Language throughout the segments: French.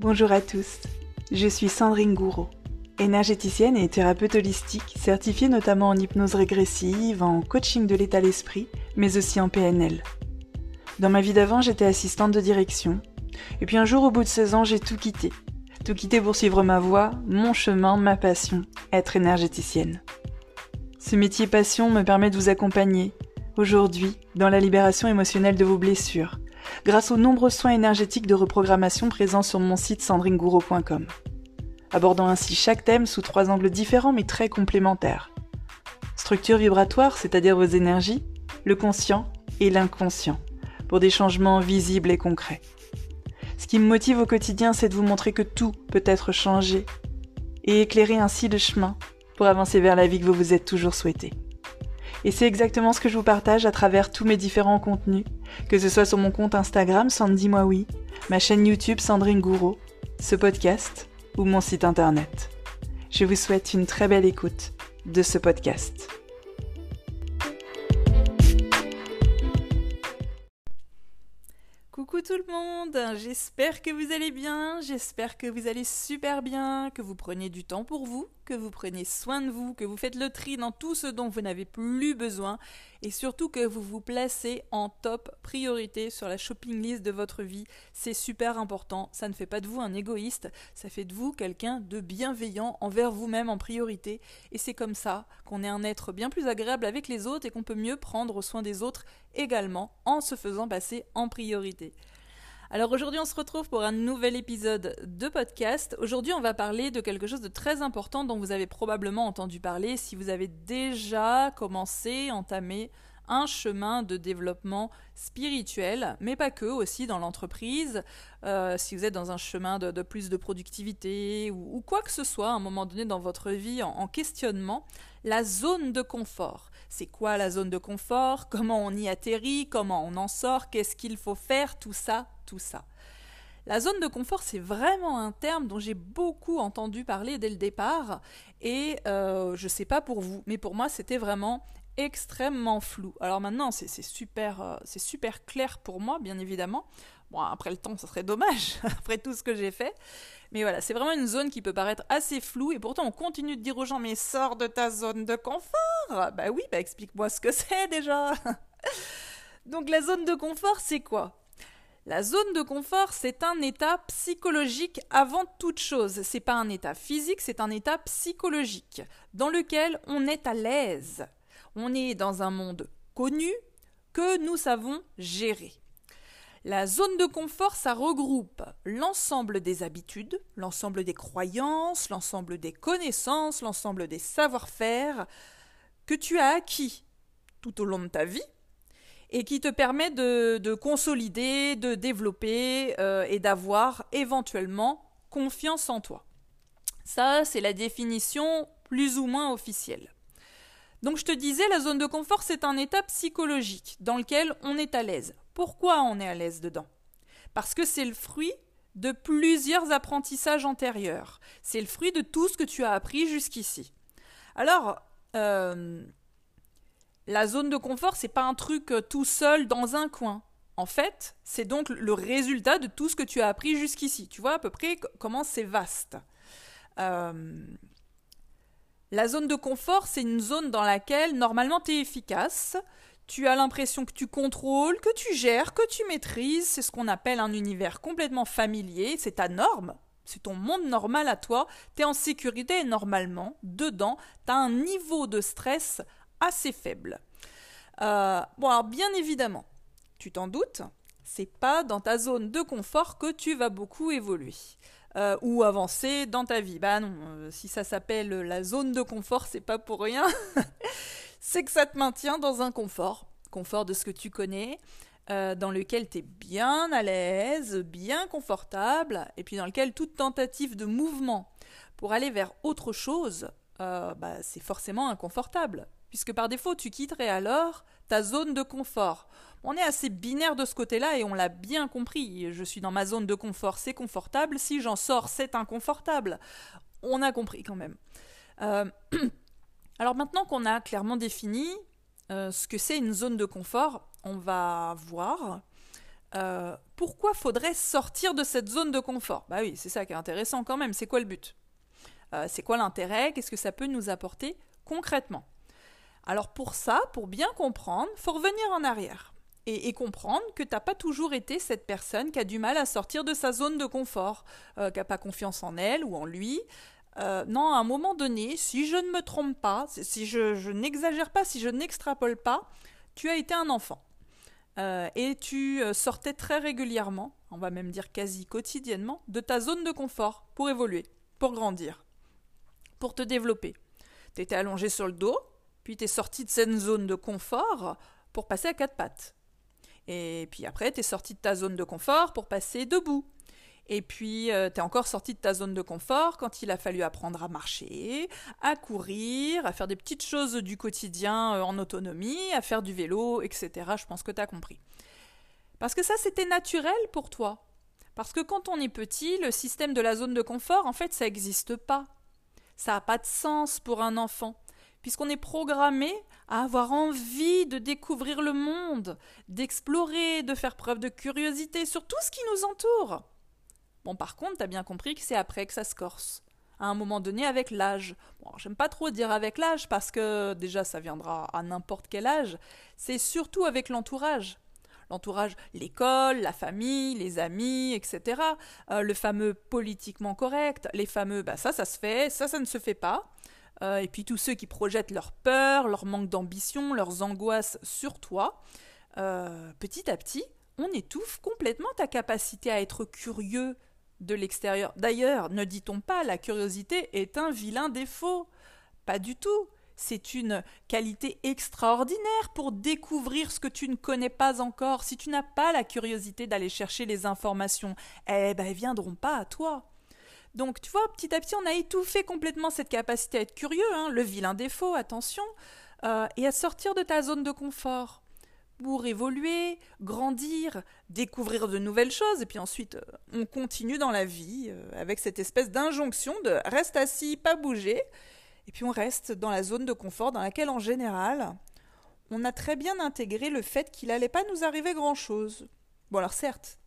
Bonjour à tous, je suis Sandrine Gouraud, énergéticienne et thérapeute holistique, certifiée notamment en hypnose régressive, en coaching de l'état d'esprit, mais aussi en PNL. Dans ma vie d'avant, j'étais assistante de direction, et puis un jour, au bout de 16 ans, j'ai tout quitté. Tout quitté pour suivre ma voie, mon chemin, ma passion, être énergéticienne. Ce métier passion me permet de vous accompagner, aujourd'hui, dans la libération émotionnelle de vos blessures, grâce aux nombreux soins énergétiques de reprogrammation présents sur mon site sandringouro.com, abordant ainsi chaque thème sous trois angles différents mais très complémentaires. Structure vibratoire, c'est-à-dire vos énergies, le conscient et l'inconscient, pour des changements visibles et concrets. Ce qui me motive au quotidien, c'est de vous montrer que tout peut être changé et éclairer ainsi le chemin pour avancer vers la vie que vous vous êtes toujours souhaité. Et c'est exactement ce que je vous partage à travers tous mes différents contenus, que ce soit sur mon compte Instagram Sandy Moi ma chaîne YouTube Sandrine Gouraud, ce podcast ou mon site internet. Je vous souhaite une très belle écoute de ce podcast. Coucou tout le monde, j'espère que vous allez bien, j'espère que vous allez super bien, que vous prenez du temps pour vous, que vous prenez soin de vous, que vous faites le tri dans tout ce dont vous n'avez plus besoin et surtout que vous vous placez en top priorité sur la shopping list de votre vie. C'est super important, ça ne fait pas de vous un égoïste, ça fait de vous quelqu'un de bienveillant envers vous-même en priorité et c'est comme ça qu'on est un être bien plus agréable avec les autres et qu'on peut mieux prendre soin des autres également en se faisant passer en priorité. Alors aujourd'hui on se retrouve pour un nouvel épisode de podcast. Aujourd'hui on va parler de quelque chose de très important dont vous avez probablement entendu parler si vous avez déjà commencé, entamé un chemin de développement spirituel, mais pas que, aussi dans l'entreprise, euh, si vous êtes dans un chemin de, plus de productivité ou, quoi que ce soit à un moment donné dans votre vie en questionnement, la zone de confort. C'est quoi la zone de confort? Comment on y atterrit? Comment on en sort? Qu'est-ce qu'il faut faire? Tout ça, tout ça. La zone de confort, c'est vraiment un terme dont j'ai beaucoup entendu parler dès le départ, et euh, je ne sais pas pour vous, mais pour moi, c'était vraiment extrêmement flou. Alors maintenant, c'est super, euh, c'est super clair pour moi, bien évidemment. Bon, après le temps, ça serait dommage, après tout ce que j'ai fait. Mais voilà, c'est vraiment une zone qui peut paraître assez floue, et pourtant on continue de dire aux gens, mais sors de ta zone de confort Bah oui, bah explique-moi ce que c'est déjà Donc la zone de confort, c'est quoi? La zone de confort, c'est un état psychologique avant toute chose. C'est pas un état physique, c'est un état psychologique dans lequel on est à l'aise. On est dans un monde connu que nous savons gérer. La zone de confort, ça regroupe l'ensemble des habitudes, l'ensemble des croyances, l'ensemble des connaissances, l'ensemble des savoir-faire que tu as acquis tout au long de ta vie et qui te permet de, consolider, de développer euh, et d'avoir éventuellement confiance en toi. Ça, c'est la définition plus ou moins officielle. Donc je te disais, la zone de confort, c'est un état psychologique dans lequel on est à l'aise. Pourquoi on est à l'aise dedans Parce que c'est le fruit de plusieurs apprentissages antérieurs. C'est le fruit de tout ce que tu as appris jusqu'ici. Alors, euh, la zone de confort, c'est pas un truc euh, tout seul dans un coin. En fait, c'est donc le résultat de tout ce que tu as appris jusqu'ici. Tu vois à peu près comment c'est vaste. Euh, la zone de confort, c'est une zone dans laquelle normalement tu es efficace, tu as l'impression que tu contrôles, que tu gères, que tu maîtrises, c'est ce qu'on appelle un univers complètement familier, c'est ta norme, c'est ton monde normal à toi, tu es en sécurité normalement, dedans, tu as un niveau de stress assez faible. Euh, bon alors bien évidemment, tu t'en doutes, c'est pas dans ta zone de confort que tu vas beaucoup évoluer. Euh, ou avancer dans ta vie. Bah non, euh, si ça s'appelle la zone de confort, c'est pas pour rien. c'est que ça te maintient dans un confort, confort de ce que tu connais, euh, dans lequel tu es bien à l'aise, bien confortable, et puis dans lequel toute tentative de mouvement pour aller vers autre chose, bah, c'est forcément inconfortable, puisque par défaut tu quitterais alors ta zone de confort. On est assez binaire de ce côté-là et on l'a bien compris. Je suis dans ma zone de confort, c'est confortable. Si j'en sors, c'est inconfortable. On a compris quand même. Euh, alors maintenant qu'on a clairement défini euh, ce que c'est une zone de confort, on va voir euh, pourquoi faudrait sortir de cette zone de confort? Bah oui, c'est ça qui est intéressant quand même. C'est quoi le but? Euh, C'est quoi l'intérêt? Qu'est-ce que ça peut nous apporter concrètement? Alors pour ça, pour bien comprendre, faut revenir en arrière et, comprendre que tu n'as pas toujours été cette personne qui a du mal à sortir de sa zone de confort, qui n'a pas confiance en elle ou en lui. Non, à un moment donné, si je ne me trompe pas, si je n'exagère pas, si je n'extrapole pas, tu as été un enfant. Euh, et tu euh, sortais très régulièrement, on va même dire quasi quotidiennement, de ta zone de confort pour évoluer, pour grandir, pour te développer. Tu étais allongé sur le dos, puis tu es sorti de cette zone de confort pour passer à quatre pattes. Et puis après, tu es sorti de ta zone de confort pour passer debout. Et puis, euh, tu es encore sorti de ta zone de confort quand il a fallu apprendre à marcher, à courir, à faire des petites choses du quotidien euh, en autonomie, à faire du vélo, etc. Je pense que tu as compris. Parce que ça, c'était naturel pour toi. Parce que quand on est petit, le système de la zone de confort, en fait, ça n'existe pas. Ça n'a pas de sens pour un enfant puisqu'on est programmé à avoir envie de découvrir le monde, d'explorer, de faire preuve de curiosité sur tout ce qui nous entoure. Bon, par contre, t'as bien compris que c'est après que ça se corse. À un moment donné, avec l'âge. Bon, j'aime pas trop dire avec l'âge parce que déjà ça viendra à n'importe quel âge. C'est surtout avec l'entourage. L'entourage, l'école, la famille, les amis, etc. Euh, le fameux politiquement correct, les fameux, bah ça, ça se fait, ça, ça ne se fait pas. Euh, et puis tous ceux qui projettent leur peur, leur manque d'ambition, leurs angoisses sur toi. Euh, petit à petit, on étouffe complètement ta capacité à être curieux, de l'extérieur. D'ailleurs, ne dit-on pas la curiosité est un vilain défaut Pas du tout. C'est une qualité extraordinaire pour découvrir ce que tu ne connais pas encore. Si tu n'as pas la curiosité d'aller chercher les informations, eh ben, elles viendront pas à toi. Donc, tu vois, petit à petit, on a étouffé complètement cette capacité à être curieux, hein, le vilain défaut, attention, euh, et à sortir de ta zone de confort pour évoluer, grandir, découvrir de nouvelles choses, et puis ensuite euh, on continue dans la vie euh, avec cette espèce d'injonction de reste assis, pas bouger, et puis on reste dans la zone de confort dans laquelle en général on a très bien intégré le fait qu'il n'allait pas nous arriver grand-chose. Bon alors certes,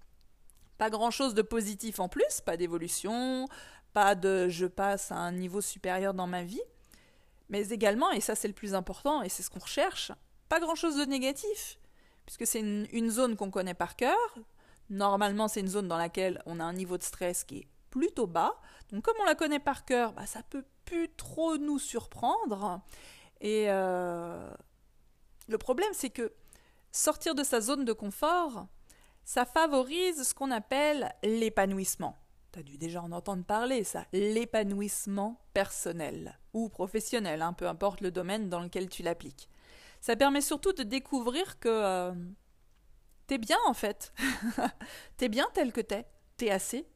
pas grand-chose de positif en plus, pas d'évolution, pas de je passe à un niveau supérieur dans ma vie, mais également, et ça c'est le plus important, et c'est ce qu'on recherche, pas grand-chose de négatif puisque c'est une, zone qu'on connaît par cœur. Normalement, c'est une zone dans laquelle on a un niveau de stress qui est plutôt bas. Donc, comme on la connaît par cœur, bah, ça peut plus trop nous surprendre. Et euh, le problème, c'est que sortir de sa zone de confort, ça favorise ce qu'on appelle l'épanouissement. Tu as dû déjà en entendre parler, ça, l'épanouissement personnel ou professionnel, hein, peu importe le domaine dans lequel tu l'appliques. Ça permet surtout de découvrir que euh, t'es bien en fait. t'es bien tel que t'es. T'es assez.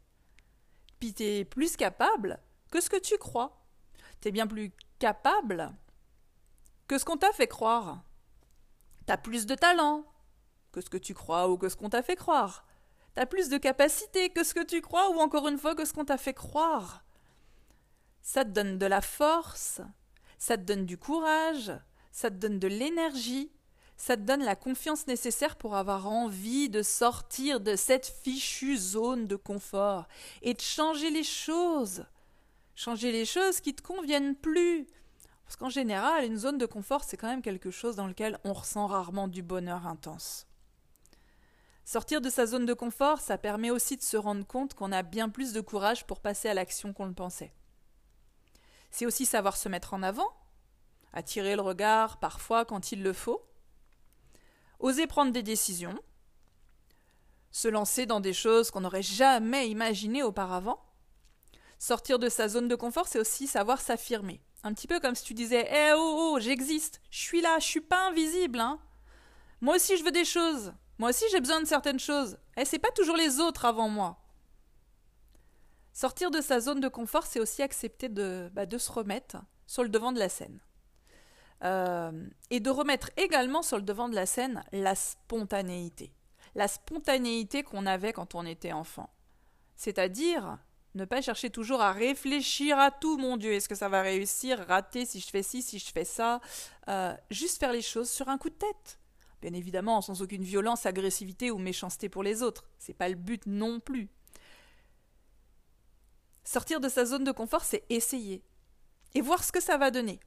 Puis t'es plus capable que ce que tu crois. T'es bien plus capable que ce qu'on t'a fait croire. T'as plus de talent que ce que tu crois ou que ce qu'on t'a fait croire. T'as plus de capacité que ce que tu crois ou encore une fois que ce qu'on t'a fait croire. Ça te donne de la force, ça te donne du courage, ça te donne de l'énergie, ça te donne la confiance nécessaire pour avoir envie de sortir de cette fichue zone de confort et de changer les choses. Changer les choses qui te conviennent plus. Parce qu'en général, une zone de confort, c'est quand même quelque chose dans lequel on ressent rarement du bonheur intense. Sortir de sa zone de confort, ça permet aussi de se rendre compte qu'on a bien plus de courage pour passer à l'action qu'on le pensait. C'est aussi savoir se mettre en avant, attirer le regard parfois quand il le faut, oser prendre des décisions, se lancer dans des choses qu'on n'aurait jamais imaginées auparavant. Sortir de sa zone de confort, c'est aussi savoir s'affirmer. Un petit peu comme si tu disais Eh oh oh, j'existe, je suis là, je suis pas invisible, hein. Moi aussi je veux des choses. Moi aussi j'ai besoin de certaines choses. Eh, c'est pas toujours les autres avant moi. Sortir de sa zone de confort, c'est aussi accepter de, bah, de se remettre sur le devant de la scène. Euh, et de remettre également sur le devant de la scène la spontanéité. La spontanéité qu'on avait quand on était enfant. C'est-à-dire ne pas chercher toujours à réfléchir à tout, mon Dieu, est-ce que ça va réussir, rater si je fais ci, si je fais ça. Euh, juste faire les choses sur un coup de tête. Bien évidemment, sans aucune violence, agressivité ou méchanceté pour les autres. C'est pas le but non plus. Sortir de sa zone de confort, c'est essayer. Et voir ce que ça va donner.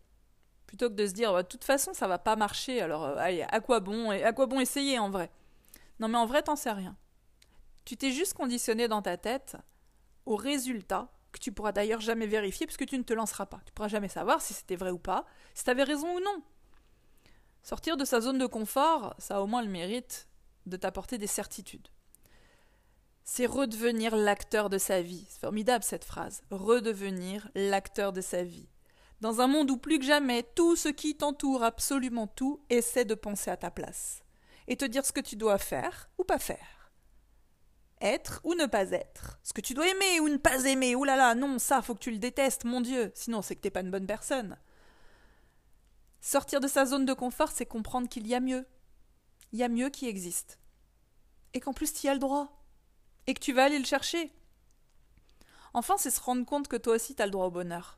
Plutôt que de se dire, bah, de toute façon, ça va pas marcher, alors euh, allez, à quoi bon, à quoi bon essayer en vrai? Non mais en vrai, t'en sais rien. Tu t'es juste conditionné dans ta tête au résultat que tu pourras d'ailleurs jamais vérifier puisque tu ne te lanceras pas. Tu pourras jamais savoir si c'était vrai ou pas, si tu avais raison ou non. Sortir de sa zone de confort, ça a au moins le mérite de t'apporter des certitudes. C'est redevenir l'acteur de sa vie. C'est formidable cette phrase. Redevenir l'acteur de sa vie. Dans un monde où plus que jamais tout ce qui t'entoure, absolument tout, essaie de penser à ta place. Et te dire ce que tu dois faire ou pas faire être ou ne pas être. Ce que tu dois aimer ou ne pas aimer. Ouh là là, non, ça, faut que tu le détestes, mon Dieu. Sinon, c'est que t'es pas une bonne personne. Sortir de sa zone de confort, c'est comprendre qu'il y a mieux. Il y a mieux qui existe. Et qu'en plus, tu as le droit. Et que tu vas aller le chercher. Enfin, c'est se rendre compte que toi aussi, tu as le droit au bonheur.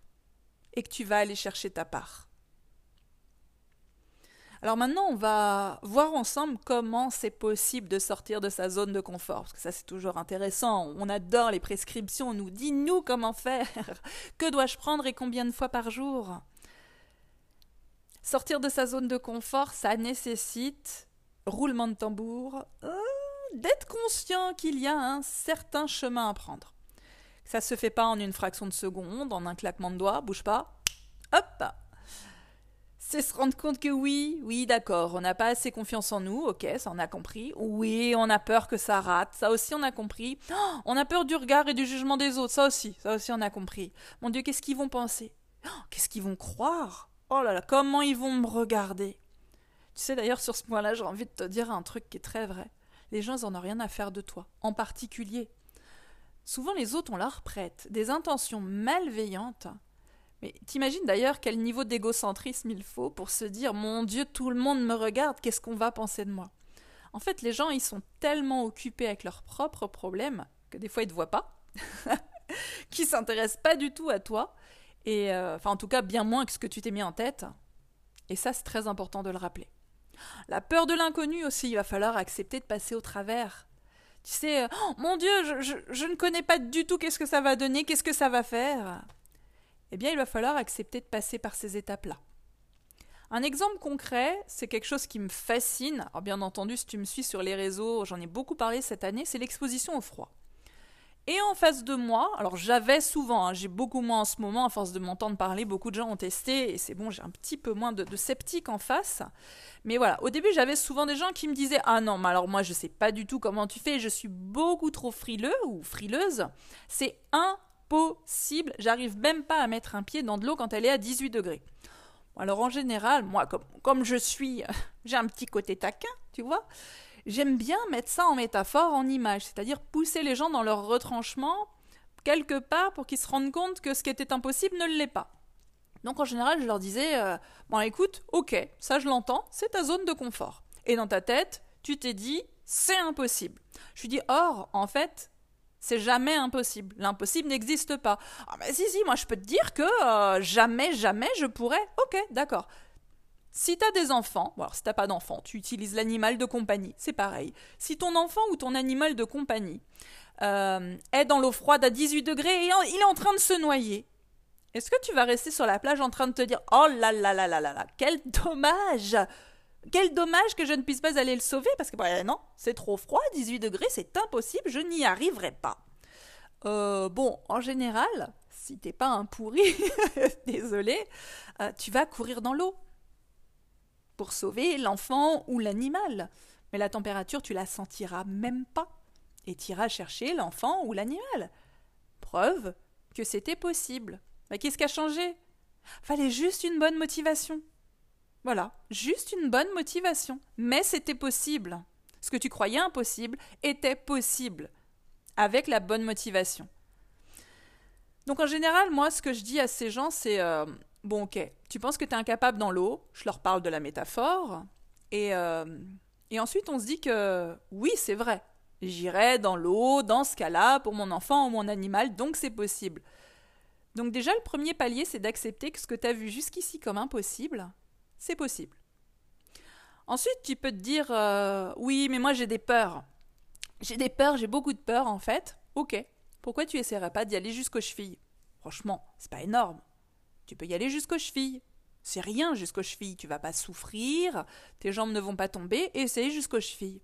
Et que tu vas aller chercher ta part. Alors maintenant, on va voir ensemble comment c'est possible de sortir de sa zone de confort, parce que ça c'est toujours intéressant. On adore les prescriptions, on nous dit nous comment faire, que dois-je prendre et combien de fois par jour? Sortir de sa zone de confort, ça nécessite, roulement de tambour, euh, d'être conscient qu'il y a un certain chemin à prendre. Ça se fait pas en une fraction de seconde, en un claquement de doigts, bouge pas. Hop, c'est se rendre compte que oui, oui, d'accord, on n'a pas assez confiance en nous, ok, ça on a compris. Oui, on a peur que ça rate, ça aussi on a compris. Oh, on a peur du regard et du jugement des autres, ça aussi, ça aussi on a compris. Mon Dieu, qu'est-ce qu'ils vont penser? Oh, Qu'est-ce qu'ils vont croire? Oh là là, comment ils vont me regarder? Tu sais d'ailleurs, sur ce point-là, j'ai envie de te dire un truc qui est très vrai. Les gens, ils ont rien à faire de toi, en particulier. Souvent, les autres, on leur prête des intentions malveillantes mais t'imagines d'ailleurs quel niveau d'égocentrisme il faut pour se dire Mon Dieu, tout le monde me regarde, qu'est-ce qu'on va penser de moi? En fait, les gens, ils sont tellement occupés avec leurs propres problèmes que des fois ils ne te voient pas, qui s'intéressent pas du tout à toi, et euh, enfin en tout cas bien moins que ce que tu t'es mis en tête. Et ça, c'est très important de le rappeler. La peur de l'inconnu aussi, il va falloir accepter de passer au travers. Tu sais, oh, mon Dieu, je, je ne connais pas du tout qu'est-ce que ça va donner, qu'est-ce que ça va faire eh bien il va falloir accepter de passer par ces étapes-là. Un exemple concret, c'est quelque chose qui me fascine. Alors bien entendu, si tu me suis sur les réseaux, j'en ai beaucoup parlé cette année, c'est l'exposition au froid. Et en face de moi, alors j'avais souvent, hein, j'ai beaucoup moins en ce moment, à force de m'entendre parler, beaucoup de gens ont testé, et c'est bon, j'ai un petit peu moins de, sceptiques en face. Mais voilà, au début j'avais souvent des gens qui me disaient Ah non, mais alors moi je sais pas du tout comment tu fais, je suis beaucoup trop frileux ou frileuse. C'est un possible. J'arrive même pas à mettre un pied dans de l'eau quand elle est à 18 degrés. Alors en général, moi, comme, comme je suis, j'ai un petit côté taquin, tu vois, j'aime bien mettre ça en métaphore, en image, c'est-à-dire pousser les gens dans leur retranchement quelque part pour qu'ils se rendent compte que ce qui était impossible ne l'est pas. Donc en général, je leur disais, euh, bon écoute, ok, ça je l'entends, c'est ta zone de confort. Et dans ta tête, tu t'es dit, c'est impossible. Je lui dis, or, en fait, c'est jamais impossible. L'impossible n'existe pas. Ah mais si, si, moi je peux te dire que euh, jamais, jamais je pourrais. Ok, d'accord. Si t'as des enfants, bon alors si t'as pas d'enfants, tu utilises l'animal de compagnie, c'est pareil. Si ton enfant ou ton animal de compagnie euh, est dans l'eau froide à 18 degrés et il est en train de se noyer, est-ce que tu vas rester sur la plage en train de te dire Oh là là là là là là, quel dommage quel dommage que je ne puisse pas aller le sauver parce que bah, non, c'est trop froid, 18 degrés, c'est impossible, je n'y arriverai pas. Euh, bon, en général, si t'es pas un pourri, désolé, euh, tu vas courir dans l'eau pour sauver l'enfant ou l'animal. Mais la température, tu la sentiras même pas. Et tu iras chercher l'enfant ou l'animal. Preuve que c'était possible. Mais qu'est-ce qui a changé? Fallait juste une bonne motivation. Voilà, juste une bonne motivation. Mais c'était possible. Ce que tu croyais impossible était possible avec la bonne motivation. Donc en général, moi, ce que je dis à ces gens, c'est euh, bon, ok, tu penses que tu es incapable dans l'eau, je leur parle de la métaphore, et, euh, et ensuite on se dit que oui, c'est vrai, j'irai dans l'eau, dans ce cas-là, pour mon enfant ou mon animal, donc c'est possible. Donc déjà, le premier palier, c'est d'accepter que ce que tu as vu jusqu'ici comme impossible, c'est possible. Ensuite, tu peux te dire euh, oui, mais moi j'ai des peurs. J'ai des peurs, j'ai beaucoup de peurs en fait. Ok. Pourquoi tu essaierais pas d'y aller jusqu'aux chevilles? Franchement, c'est pas énorme. Tu peux y aller jusqu'aux chevilles. C'est rien jusqu'aux chevilles. Tu vas pas souffrir, tes jambes ne vont pas tomber, essaye jusqu'aux chevilles.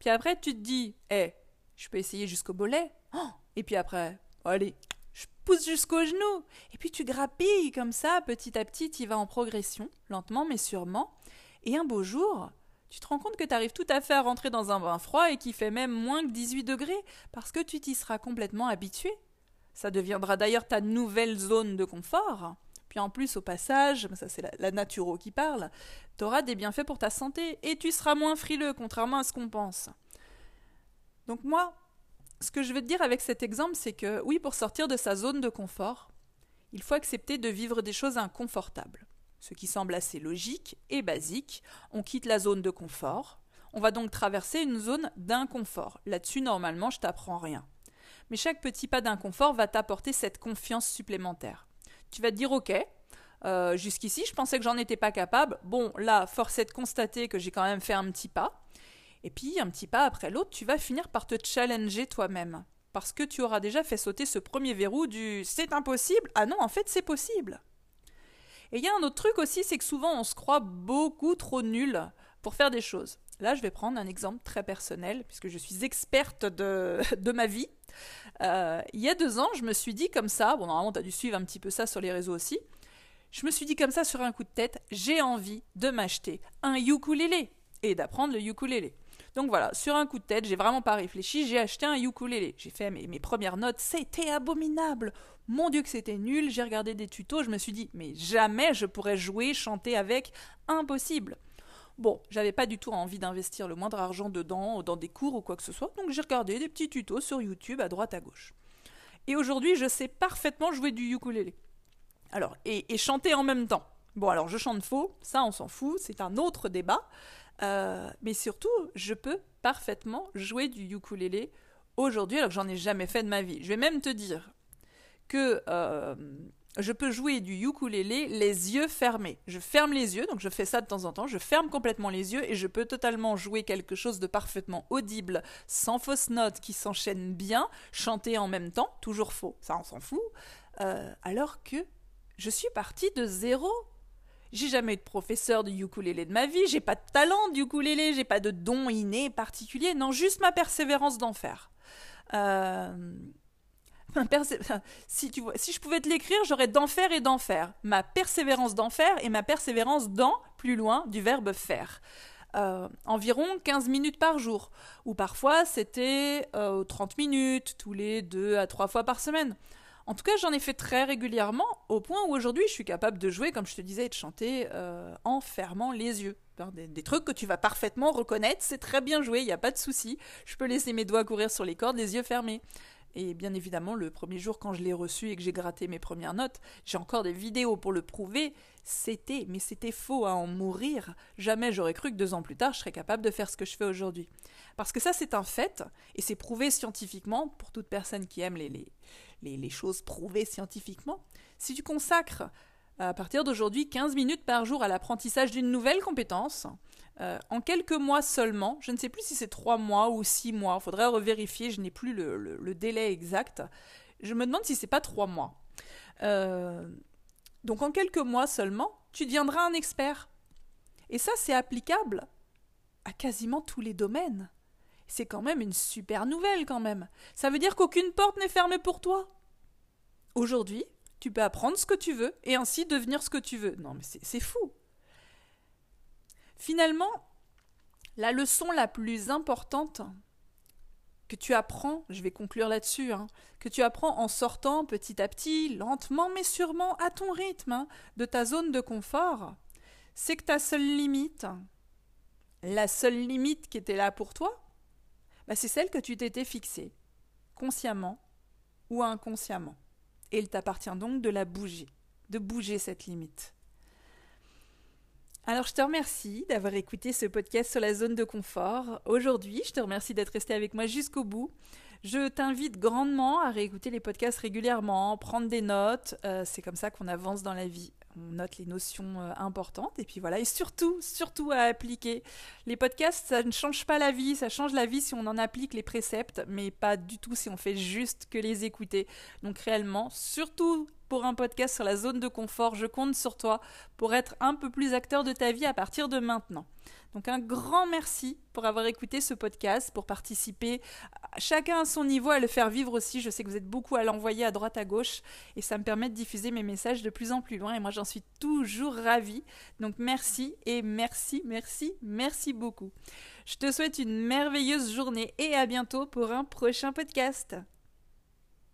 Puis après, tu te dis, hé, je peux essayer jusqu'au bolet. Oh et puis après, allez, je pousse jusqu'au genou. Et puis tu grappilles comme ça, petit à petit, tu vas en progression, lentement mais sûrement. Et un beau jour, tu te rends compte que tu arrives tout à fait à rentrer dans un bain froid et qui fait même moins que 18 degrés, parce que tu t'y seras complètement habitué. Ça deviendra d'ailleurs ta nouvelle zone de confort. Puis en plus, au passage, ça c'est la, la naturo qui parle, tu auras des bienfaits pour ta santé et tu seras moins frileux, contrairement à ce qu'on pense. Donc moi, ce que je veux te dire avec cet exemple, c'est que oui, pour sortir de sa zone de confort, il faut accepter de vivre des choses inconfortables. Ce qui semble assez logique et basique, on quitte la zone de confort, on va donc traverser une zone d'inconfort. Là-dessus, normalement, je t'apprends rien. Mais chaque petit pas d'inconfort va t'apporter cette confiance supplémentaire. Tu vas te dire, ok, euh, jusqu'ici, je pensais que j'en étais pas capable. Bon, là, force est de constater que j'ai quand même fait un petit pas. Et puis, un petit pas après l'autre, tu vas finir par te challenger toi-même. Parce que tu auras déjà fait sauter ce premier verrou du c'est impossible. Ah non, en fait, c'est possible. Et il y a un autre truc aussi, c'est que souvent on se croit beaucoup trop nul pour faire des choses. Là, je vais prendre un exemple très personnel, puisque je suis experte de, de ma vie. Euh, il y a deux ans, je me suis dit comme ça, bon, normalement, tu as dû suivre un petit peu ça sur les réseaux aussi. Je me suis dit comme ça sur un coup de tête, j'ai envie de m'acheter un ukulélé et d'apprendre le ukulélé. Donc voilà, sur un coup de tête, j'ai vraiment pas réfléchi, j'ai acheté un ukulélé. J'ai fait mes, mes premières notes, c'était abominable. Mon Dieu que c'était nul, j'ai regardé des tutos, je me suis dit, mais jamais je pourrais jouer, chanter avec, impossible. Bon, j'avais pas du tout envie d'investir le moindre argent dedans, dans des cours ou quoi que ce soit, donc j'ai regardé des petits tutos sur YouTube à droite à gauche. Et aujourd'hui, je sais parfaitement jouer du ukulélé. Alors, et, chanter en même temps. Bon, alors je chante faux, ça on s'en fout, c'est un autre débat. Euh, mais surtout, je peux parfaitement jouer du ukulélé aujourd'hui alors que j'en ai jamais fait de ma vie. Je vais même te dire que euh, je peux jouer du ukulélé les yeux fermés. Je ferme les yeux, donc je fais ça de temps en temps, je ferme complètement les yeux et je peux totalement jouer quelque chose de parfaitement audible, sans fausse note, qui s'enchaîne bien, chanter en même temps, toujours faux, ça on s'en fout, euh, alors que je suis partie de zéro. J'ai jamais eu de professeur de ukulélé de ma vie, j'ai pas de talent de ukulélé, j'ai pas de don inné particulier, non, juste ma persévérance d'en faire. Euh, si, je pouvais te l'écrire, j'aurais d'enfer et d'enfer. Ma persévérance d'enfer et ma persévérance dans, plus loin, du verbe faire. Euh, environ 15 minutes par jour. Ou parfois c'était euh, 30 minutes, tous les deux à trois fois par semaine. En tout cas, j'en ai fait très régulièrement, au point où aujourd'hui je suis capable de jouer, comme je te disais, de chanter euh, en fermant les yeux. Des, des, trucs que tu vas parfaitement reconnaître, c'est très bien joué, il n'y a pas de souci. Je peux laisser mes doigts courir sur les cordes, les yeux fermés. Et bien évidemment, le premier jour, quand je l'ai reçu et que j'ai gratté mes premières notes, j'ai encore des vidéos pour le prouver. C'était, mais c'était faux à en mourir. Jamais j'aurais cru que deux ans plus tard, je serais capable de faire ce que je fais aujourd'hui. Parce que ça, c'est un fait, et c'est prouvé scientifiquement pour toute personne qui aime les, les, les, les choses prouvées scientifiquement. Si tu consacres à partir d'aujourd'hui 15 minutes par jour à l'apprentissage d'une nouvelle compétence, euh, en quelques mois seulement, je ne sais plus si c'est trois mois ou six mois, il faudrait revérifier, je n'ai plus le, délai exact. Je me demande si c'est pas trois mois. Euh, donc en quelques mois seulement, tu deviendras un expert. Et ça, c'est applicable à quasiment tous les domaines. C'est quand même une super nouvelle quand même. Ça veut dire qu'aucune porte n'est fermée pour toi. Aujourd'hui, tu peux apprendre ce que tu veux et ainsi devenir ce que tu veux. Non mais c'est fou. Finalement, la leçon la plus importante que tu apprends, je vais conclure là-dessus, hein, que tu apprends en sortant petit à petit, lentement mais sûrement, à ton rythme, hein, de ta zone de confort, c'est que ta seule limite, la seule limite qui était là pour toi, bah, c'est celle que tu t'étais fixée, consciemment ou inconsciemment. Et il t'appartient donc de la bouger, de bouger cette limite. Alors je te remercie d'avoir écouté ce podcast sur la zone de confort. Aujourd'hui, je te remercie d'être resté avec moi jusqu'au bout. Je t'invite grandement à réécouter les podcasts régulièrement, prendre des notes. Euh, c'est comme ça qu'on avance dans la vie. On note les notions euh, importantes. Et puis voilà et surtout surtout à appliquer. Les podcasts ça ne change pas la vie. Ça change la vie si on en applique les préceptes mais pas du tout si on fait juste que les écouter. Donc réellement surtout pour un podcast sur la zone de confort je compte sur toi pour être un peu plus acteur de ta vie à partir de maintenant donc un grand merci pour avoir écouté ce podcast, pour participer chacun à son niveau à le faire vivre aussi. Je sais que vous êtes beaucoup à l'envoyer à droite à gauche et ça me permet de diffuser mes messages de plus en plus loin et moi j'en suis toujours ravie. Donc merci et merci, merci, merci beaucoup. Je te souhaite une merveilleuse journée et à bientôt pour un prochain podcast.